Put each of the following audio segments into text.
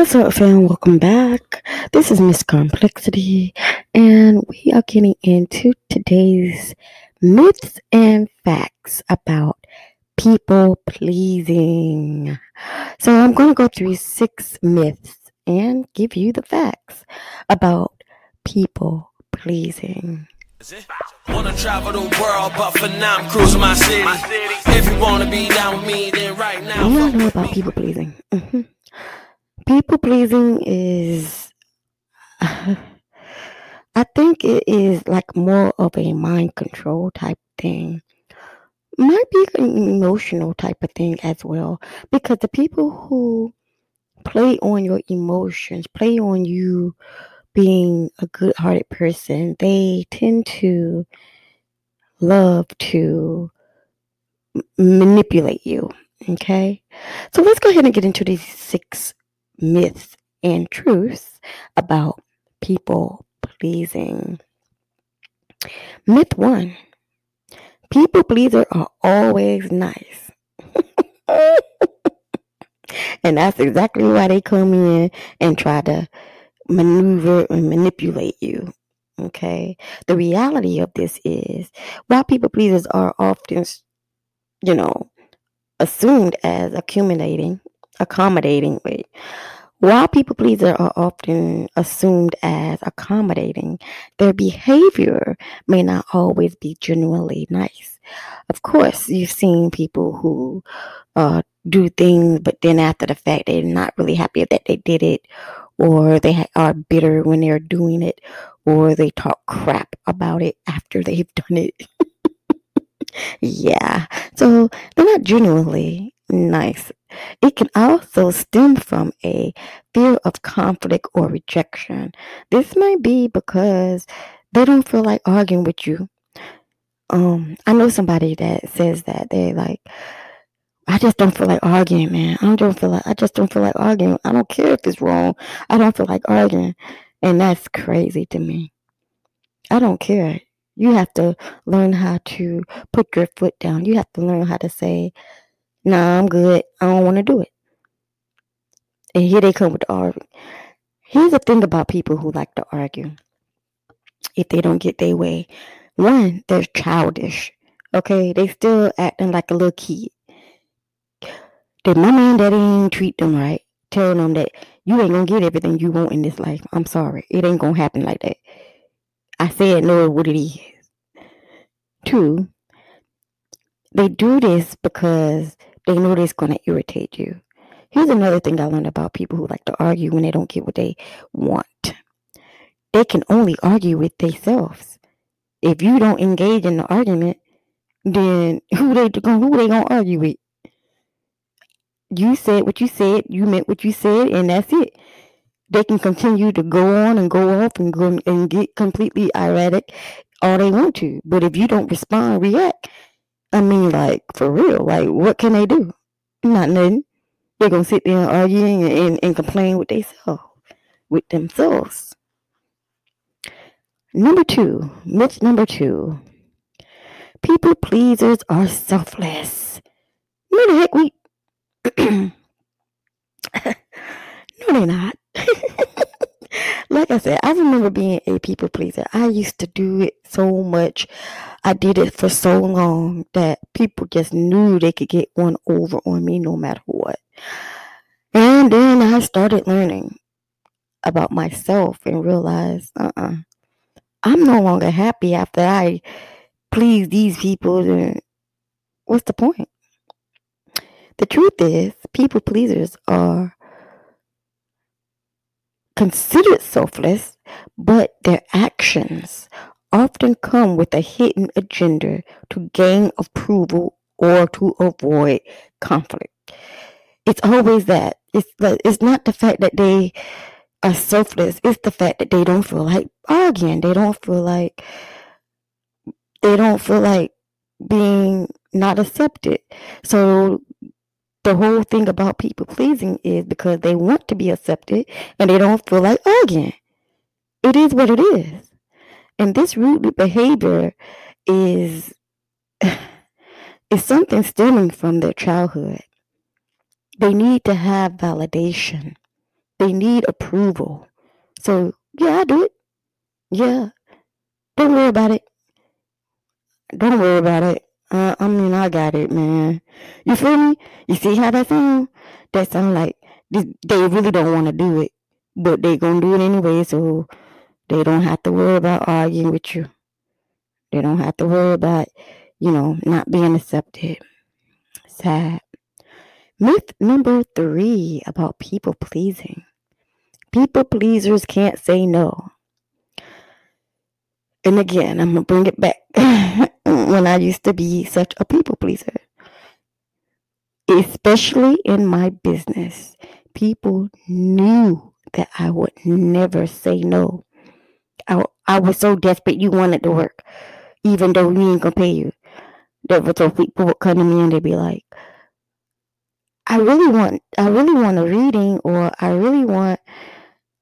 What's up, fam? Welcome back. This is Miss Karmplexity, and we are getting into today's myths and facts about people pleasing. So, I'm going to go through six myths and give you the facts about people pleasing. Wanna travel the world, but for now I'm cruising my city. If you wanna be down with me, then right now. You know about people pleasing. Mm-hmm people pleasing is I think it is like more of a mind control type thing. Might be an emotional type of thing as well. Because the people who play on your emotions, play on you being a good hearted person, they tend to love to manipulate you. Okay? So let's go ahead and get into these six myths and truths about people pleasing. Myth one people pleasers are always nice. and that's exactly why they come in and try to maneuver and manipulate you. Okay. The reality of this is while people pleasers are often, you know, assumed as accumulating accommodating. Wait. While people pleasers are often assumed as accommodating, their behavior may not always be genuinely nice. Of course, you've seen people who uh, do things, but then after the fact, they're not really happy that they did it, or they are bitter when they're doing it, or they talk crap about it after they've done it. yeah, so they're not genuinely nice. It can also stem from a fear of conflict or rejection. This might be because they don't feel like arguing with you. Um, I know somebody that says that they like, I just don't feel like arguing, man. I don't feel like I just don't feel like arguing. I don't care if it's wrong. I don't feel like arguing, and that's crazy to me. I don't care. You have to learn how to put your foot down. You have to learn how to say, Nah, I'm good. I don't want to do it. And here they come with the argument. Here's the thing about people who like to argue. If they don't get their way, one, they're childish. Okay, they still acting like a little kid. Did my man daddy ain't treat them right, telling them that you ain't gonna get everything you want in this life. I'm sorry, it ain't gonna happen like that. I said no, what it is. Two, they do this because they know it's going to irritate you. Here's another thing I learned about people who like to argue when they don't get what they want. They can only argue with themselves. If you don't engage in the argument, then who they who they gonna argue with? You said what you said, you meant what you said, and that's it. They can continue to go on and go off and go and get completely erratic all they want to. But if you don't respond, react, I mean, like for real, like what can they do? Not nothing. They're gonna sit there and argue and, and, and complain with themselves, with themselves. Number two, myth number two. People pleasers are selfless. No, the heck we. no, they're not. like I said, I remember being a people pleaser. I used to do it so much. I did it for so long that people just knew they could get one over on me no matter what. And then I started learning about myself and realized, uh uh-uh, uh, i am no longer happy after I please these people. And what's the point? The truth is, people pleasers are considered selfless, but their actions often come with a hidden agenda to gain approval or to avoid conflict. It's always that. It's it's not the fact that they are selfless. It's the fact that they don't feel like arguing. They don't feel like they don't feel like being not accepted. So the whole thing about people pleasing is because they want to be accepted and they don't feel like arguing. It is what it is. And this rude behavior is is something stemming from their childhood. They need to have validation. they need approval. So yeah, I do it. Yeah. Don't worry about it. Don't worry about it. Uh, I mean, I got it, man. You feel me? You see how that sound? That sound like they really don't want to do it, but they gonna do it anyway, so they don't have to worry about arguing with you. They don't have to worry about, you know, not being accepted. Sad. Myth number three about people pleasing. People pleasers can't say no. And again, I'm to bring it back when I used to be such a people pleaser. Especially in my business, people knew that I would never say no. I, I was so desperate you wanted to work, even though we ain't gonna pay you. That was so people would come to me and they'd be like, I really want I really want a reading or I really want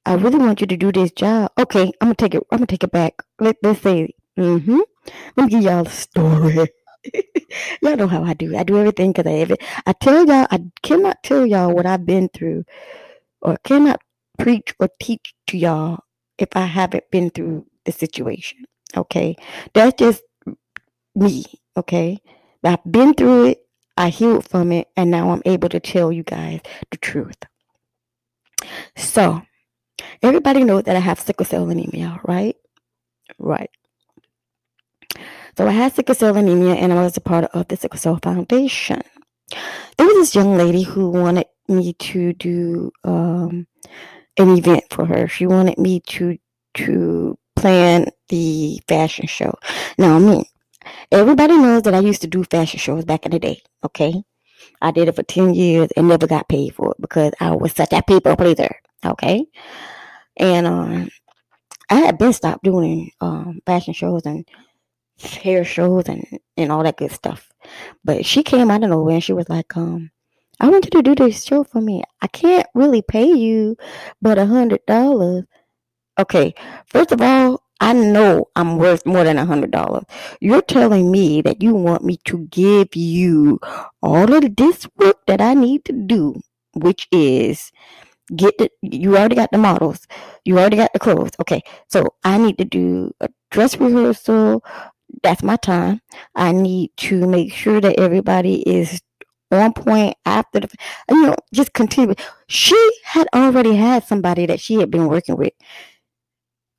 I really want you to do this job. Okay, I'm gonna take it I'm gonna take it back. Let, let's say mm-hmm. Let me give y'all a story. y'all know how I do. I do everything because I have it. I tell y'all I cannot tell y'all what I've been through or cannot preach or teach to y'all if I haven't been through the situation. Okay. That's just me. Okay. I've been through it. I healed from it, and now I'm able to tell you guys the truth. So, everybody knows that I have sickle cell anemia, right? Right. So I had sickle cell anemia, and I was a part of the Sickle Cell Foundation. There was this young lady who wanted me to do um, an event for her. She wanted me to to plan the fashion show. Now, me, Everybody knows that I used to do fashion shows back in the day, okay? I did it for 10 years and never got paid for it because I was such a people pleaser, okay? And um, I had been stopped doing um, fashion shows and hair shows and, and all that good stuff. But she came out of nowhere and she was like, um, I want you to do this show for me. I can't really pay you but a hundred dollars. Okay, first of all, I know I'm worth more than a hundred dollars. You're telling me that you want me to give you all of this work that I need to do, which is get the, you already got the models, you already got the clothes. Okay, so I need to do a dress rehearsal. That's my time. I need to make sure that everybody is on point after the, you know, just continue. She had already had somebody that she had been working with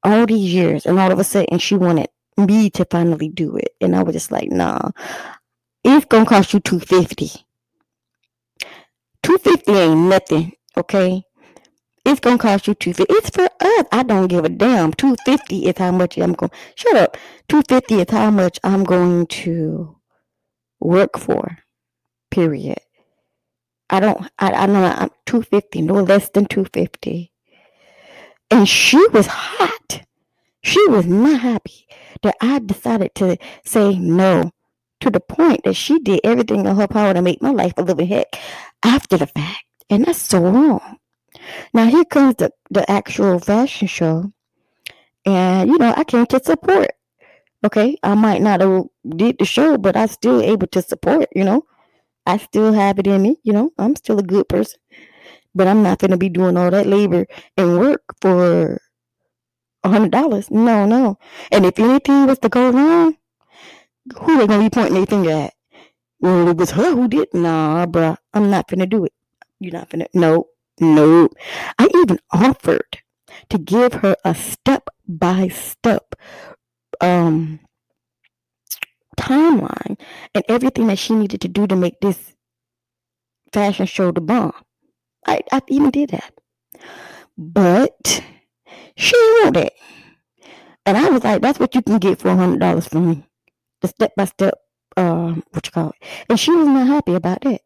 all these years, and all of a sudden she wanted me to finally do it, and I was just like, nah, it's gonna cost you two fifty. Two fifty ain't nothing, okay? It's gonna cost you two fifty. It's for us. I don't give a damn. Two fifty is how much I'm going. Shut up. Two fifty is how much I'm going to work for. Period. I don't. I, I know I'm two fifty. No less than two fifty. And she was hot. She was not happy that I decided to say no to the point that she did everything in her power to make my life a living heck after the fact. And that's so wrong. Now here comes the, the actual fashion show. And you know, I came to support. Okay. I might not have did the show, but I still able to support, you know. I still have it in me, you know. I'm still a good person. But I'm not to be doing all that labor and work for a hundred dollars. No, no. And if anything was to go wrong, who they gonna be pointing their finger at? Well, it was her who did. Nah, bruh, I'm not gonna do it. You're not gonna. No, no. I even offered to give her a step by step um timeline and everything that she needed to do to make this fashion show the bomb. I, I even did that. But she didn't want that. And I was like, that's what you can get for a hundred dollars from me. The step by step what you call it. And she was not happy about that.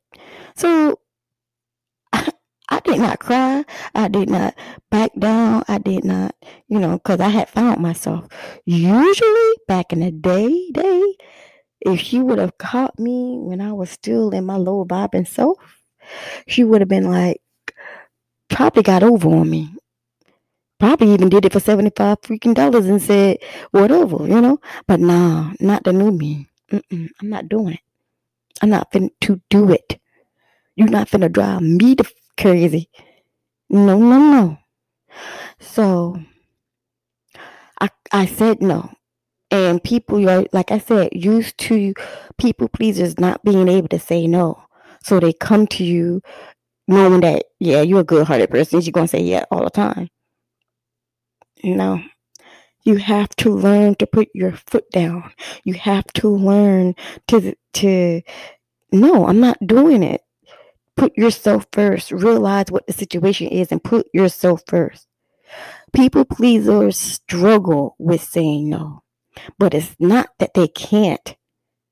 So I, did not cry. I did not back down. I did not, you know, because I had found myself. Usually back in the day, day, if she would have caught me when I was still in my low vibing self, she would have been like, probably got over on me. Probably even did it for 75 freaking dollars and said, whatever, you know? But nah, not the new me. Mm-mm, I'm not doing it. I'm not finna to do it. You're not finna drive me to crazy. No, no, no. So I I said no. And people are like I said, used to people pleasers not being able to say no. So they come to you knowing that, yeah, you're a good hearted person. You're gonna say yeah all the time. No. You have to learn to put your foot down. You have to learn to to no, I'm not doing it. Put yourself first. Realize what the situation is and put yourself first. People pleasers struggle with saying no, but it's not that they can't.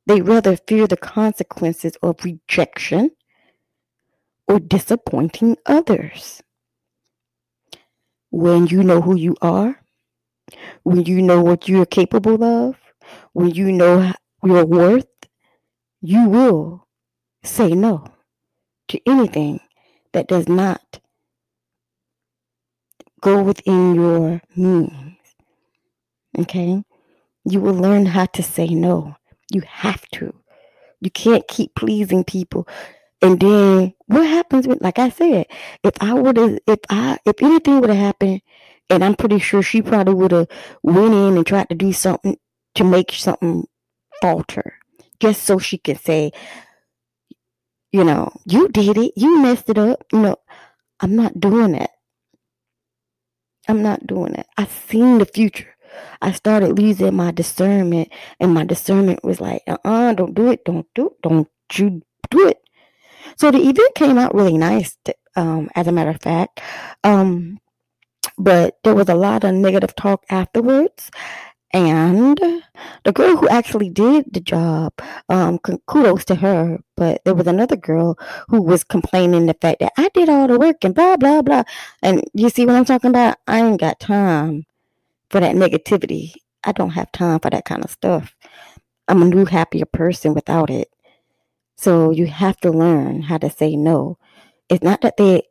They rather fear the consequences of rejection or disappointing others. When you know who you are, when you know what you're capable of, when you know your worth, you will say no to anything that does not go within your means. Okay? You will learn how to say no. You have to. You can't keep pleasing people. And then what happens with like I said, if I would have if I if anything would have happened and I'm pretty sure she probably would have went in and tried to do something to make something falter. Just so she could say, you know, you did it, you messed it up. Know, I'm not doing that. I'm not doing that. I seen the future. I started losing my discernment, and my discernment was like, uh uh-uh, uh, do not do it, don't do don't you do it. So the event came out really nice, um, as a matter of fact. Um, but there was a lot of negative talk afterwards. And the girl who actually did the job, um, kudos to her. But there was another girl who was complaining the fact that I did all the work and blah blah blah. And you see what I'm talking about? I ain't got time for that negativity. I don't have time for that kind of stuff. I'm a new happier person without it. So you have to learn how to say no. It's not that they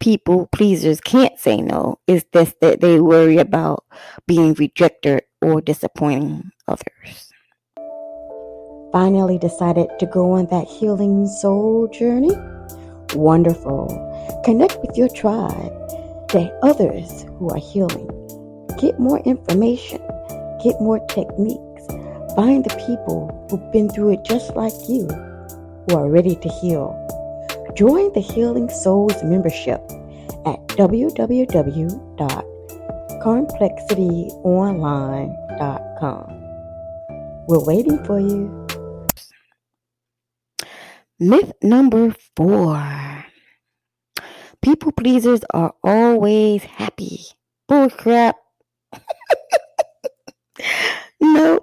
people pleasers can't say no. It's just that they worry about being rejected or disappointing others. Finally decided to go on that healing soul journey? Wonderful. Connect with your tribe, the others who are healing. Get more information, get more techniques. Find the people who've been through it just like you who are ready to heal. Join the Healing Souls membership at www.complexityonline.com. We're waiting for you. Myth number four people pleasers are always happy. Bull crap. no,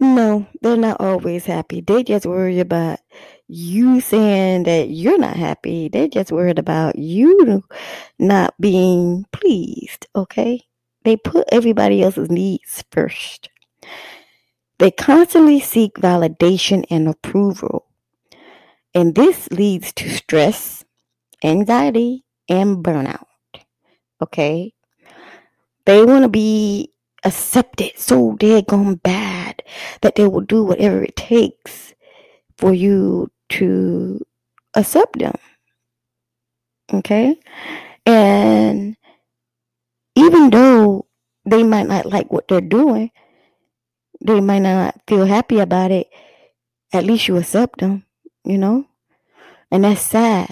no, they're not always happy. They just worry about you saying that you're not happy. They're just worried about you not being pleased, okay? They put everybody else's needs first. They constantly seek validation and approval. And this leads to stress, anxiety, and burnout. Okay? They want to be accepted so they're gone bad that they will do whatever it takes for you to accept them. Okay? And even though they might not like what they're doing, they might not feel happy about it, at least you accept them, you know? And that's sad.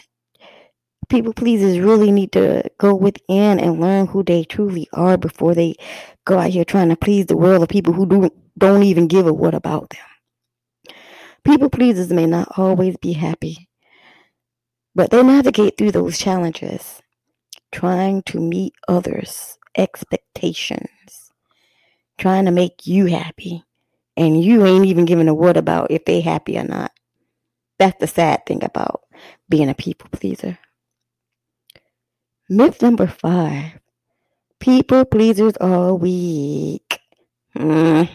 People pleasers really need to go within and learn who they truly are before they go out here trying to please the world of people who do, don't even give a what about them. People pleasers may not always be happy, but they navigate through those challenges, trying to meet others' expectations, trying to make you happy, and you ain't even giving a word about if they happy or not. That's the sad thing about being a people pleaser. Myth number five People pleasers are weak. Mm.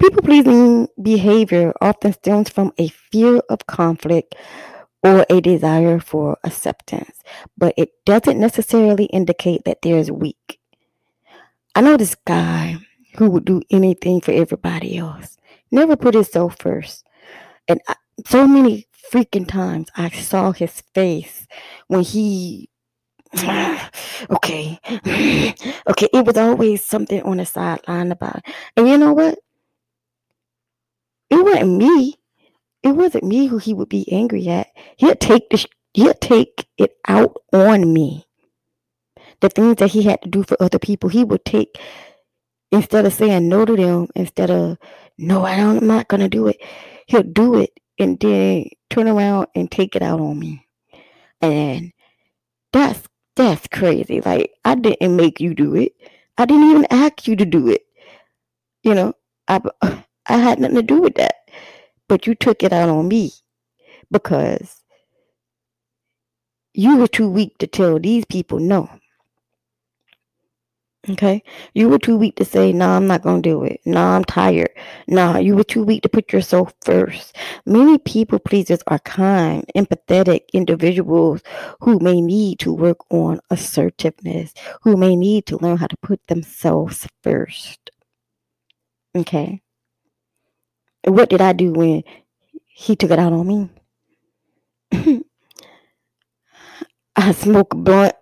People pleasing behavior often stems from a fear of conflict or a desire for acceptance, but it doesn't necessarily indicate that they're weak. I know this guy who would do anything for everybody else, never put himself first. And I, so many freaking times I saw his face when he okay, okay. It was always something on the sideline about it. And you know what? It wasn't me. It wasn't me who he would be angry at. He'd take the he'd take it out on me. The things that he had to do for other people, he would take instead of saying no to them, instead of no, I don't, I'm not gonna do it. He'll do it and then turn around and take it out on me. And that's that's crazy. Like I didn't make you do it. I didn't even ask you to do it. You know, I I had nothing to do with that. But you took it out on me because you were too weak to tell these people no. Okay. You were too weak to say, no, nah, I'm not going to do it. No, nah, I'm tired. No, nah, you were too weak to put yourself first. Many people pleasers are kind, empathetic individuals who may need to work on assertiveness, who may need to learn how to put themselves first. Okay. What did I do when he took it out on me? I smoke a blunt.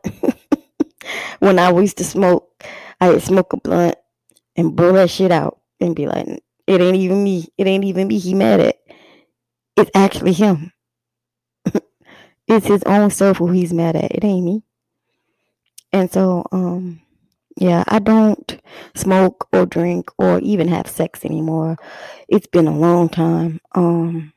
when I used to smoke, I would smoke a blunt and blow that shit out and be like, it ain't even me. It ain't even me he mad at. It's actually him. it's his own self who he's mad at. It ain't me. And so, um, yeah, I don't smoke or drink or even have sex anymore. It's been a long time. Um,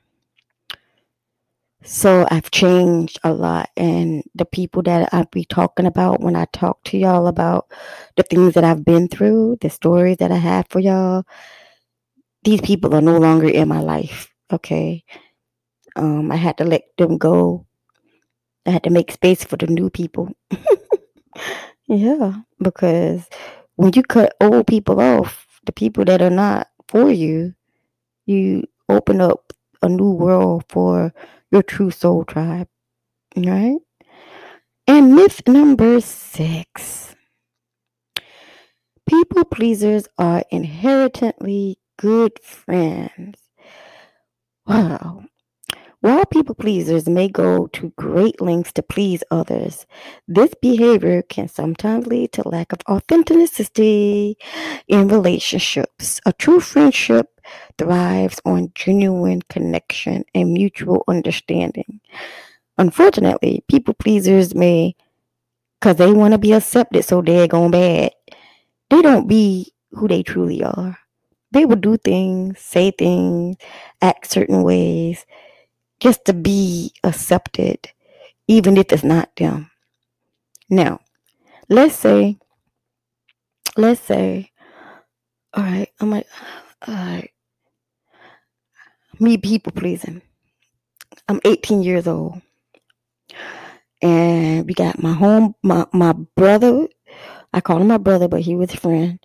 so I've changed a lot. And the people that I be talking about when I talk to y'all about the things that I've been through, the stories that I have for y'all, these people are no longer in my life. Okay. Um, I had to let them go. I had to make space for the new people. yeah, because when you cut old people off, the people that are not for you, you open up a new world for your true soul tribe. Right? And myth number six people pleasers are inherently good friends. Wow. While people pleasers may go to great lengths to please others, this behavior can sometimes lead to lack of authenticity in relationships. A true friendship thrives on genuine connection and mutual understanding. Unfortunately, people pleasers may, because they want to be accepted so they're going bad, they don't be who they truly are. They will do things, say things, act certain ways just to be accepted, even if it's not them. Now, let's say, let's say, all right, I'm like, all right, me people pleasing. I'm 18 years old. And we got my home, my, my brother, I call him my brother, but he was a friend,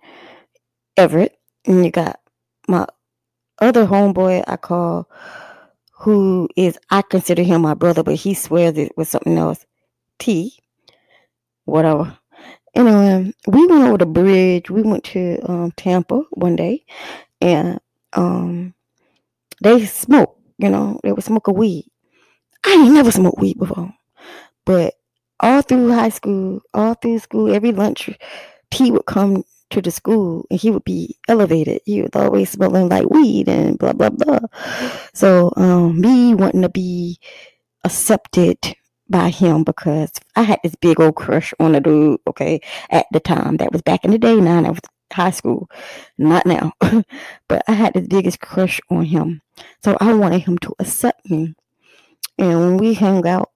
Everett. And you got my other homeboy I call, who is, I consider him my brother, but he swears it was something else. T, whatever. Anyway, we went over the bridge. We went to um, Tampa one day, and um, they smoke, you know, they would smoke a weed. I ain't never smoked weed before. But all through high school, all through school, every lunch, T would come to the school and he would be elevated. He was always smelling like weed and blah blah blah. So um, me wanting to be accepted by him because I had this big old crush on a dude, okay, at the time. That was back in the day now, that was high school. Not now. but I had the biggest crush on him. So I wanted him to accept me. And when we hung out,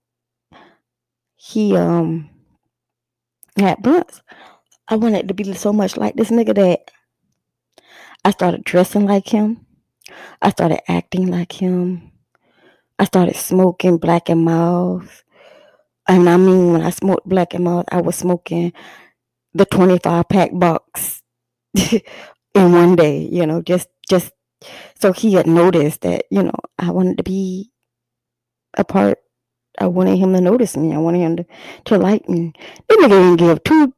he um had blunts. I wanted to be so much like this nigga that I started dressing like him. I started acting like him. I started smoking Black and Milds. And I mean, when I smoked Black and Milds, I was smoking the 25 pack box in one day, you know, just, just so he had noticed that, you know, I wanted to be a part. I wanted him to notice me. I wanted him to, to like me. They nigga didn't give two.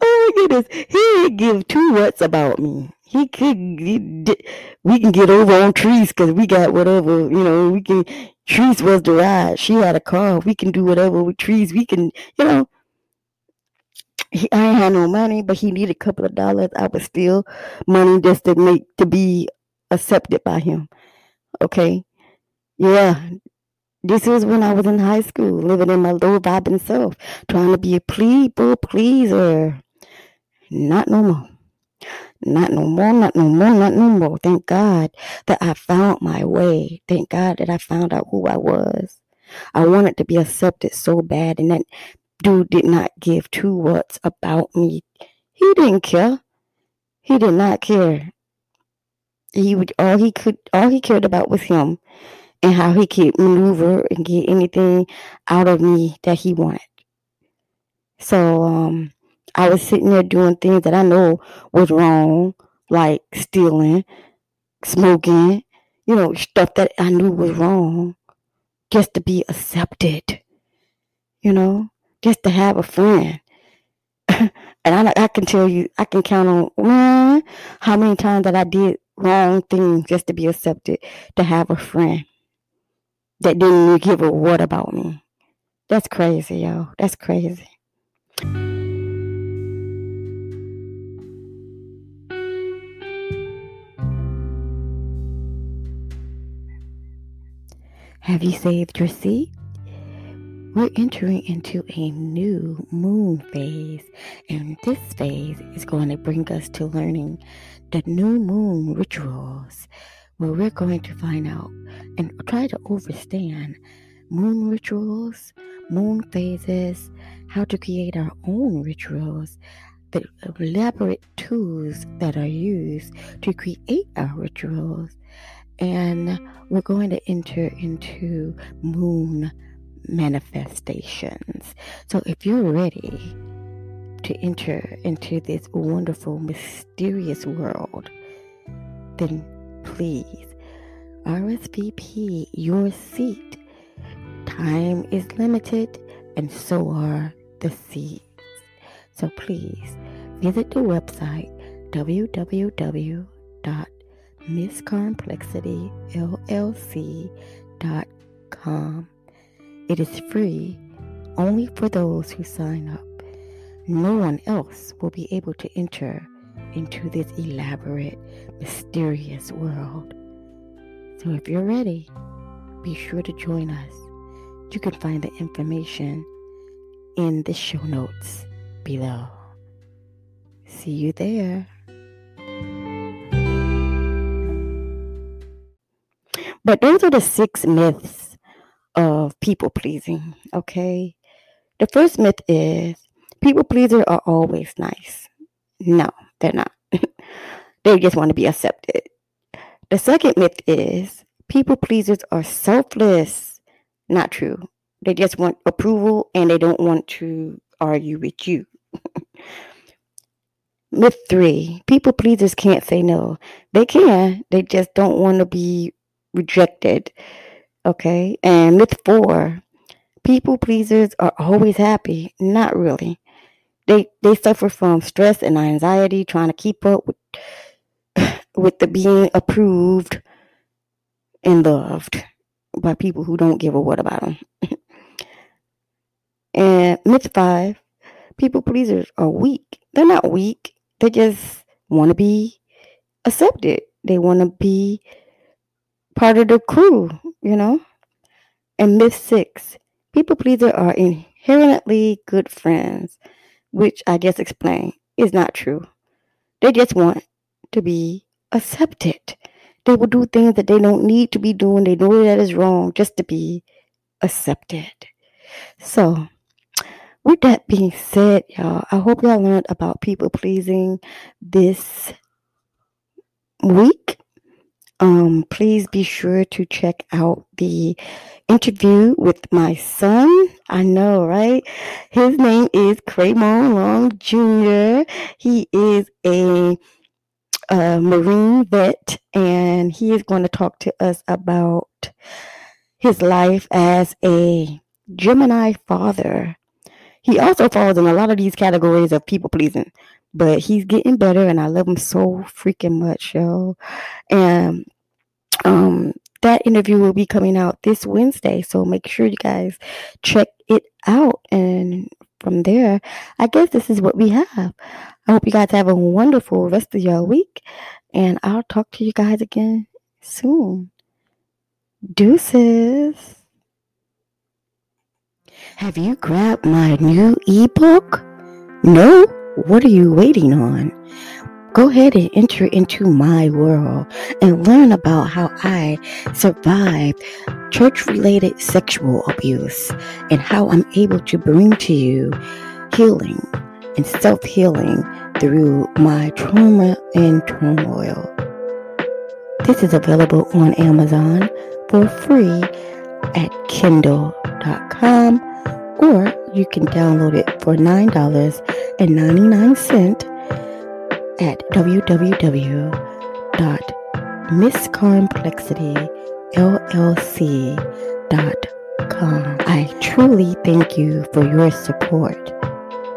Oh my goodness. He give two what's about me. He could, he did, we can get over on trees because we got whatever, you know, we can, Trees was the ride. She had a car. We can do whatever with trees. We can, you know. He, I ain't had no money, but he needed a couple of dollars. I was still money just to make to be accepted by him. Okay, yeah. This is when I was in high school, living in my low vibing self, trying to be a people pleaser. Not no more. Not no more, not no more, not no more. Thank God that I found my way. Thank God that I found out who I was. I wanted to be accepted so bad, and that dude did not give two words about me. He didn't care. He did not care. He would all he could all he cared about was him and how he could maneuver and get anything out of me that he wanted. So um I was sitting there doing things that I know was wrong, like stealing, smoking, you know, stuff that I knew was wrong, just to be accepted, you know, just to have a friend. and I, I can tell you, I can count on man, how many times that I did wrong things just to be accepted, to have a friend that didn't give a what about me. That's crazy, yo. That's crazy. Have you saved your seat? We're entering into a new moon phase, and this phase is going to bring us to learning the new moon rituals, where we're going to find out and try to understand moon rituals, moon phases, how to create our own rituals, the elaborate tools that are used to create our rituals, and we're going to enter into moon manifestations. So if you're ready to enter into this wonderful, mysterious world, then please RSVP your seat. Time is limited, and so are the seats. So please visit the website www misscomplexity.llc.com. It is free only for those who sign up. No one else will be able to enter into this elaborate, mysterious world. So if you're ready, be sure to join us. You can find the information in the show notes below. See you there. But those are the six myths of people pleasing, okay? The first myth is people pleasers are always nice. No, they're not. they just want to be accepted. The second myth is people pleasers are selfless. Not true. They just want approval and they don't want to argue with you. myth three people pleasers can't say no. They can, they just don't want to be rejected. Okay. And myth four, people pleasers are always happy. Not really. They they suffer from stress and anxiety trying to keep up with with the being approved and loved by people who don't give a what about them. and myth five, people pleasers are weak. They're not weak. They just want to be accepted. They want to be part of the crew, you know? And myth six, people pleasers are inherently good friends, which I just explained is not true. They just want to be accepted. They will do things that they don't need to be doing. They know that is wrong just to be accepted. So, with that being said, y'all, I hope y'all learned about people pleasing this week. Um, please be sure to check out the interview with my son. I know, right? His name is Craymon Long Jr. He is a, a Marine vet, and he is going to talk to us about his life as a Gemini father. He also falls in a lot of these categories of people pleasing, but he's getting better, and I love him so freaking much, yo. And um, that interview will be coming out this Wednesday. So make sure you guys check it out. And from there, I guess this is what we have. I hope you guys have a wonderful rest of your week. And I'll talk to you guys again soon. Deuces. Have you grabbed my new ebook? No? What are you waiting on? Go ahead and enter into my world and learn about how I survived church related sexual abuse and how I'm able to bring to you healing and self healing through my trauma and turmoil. This is available on Amazon for free at kindle.com or you can download it for $9.99 at www.misscomplexity.llc.com. I truly thank you for your support.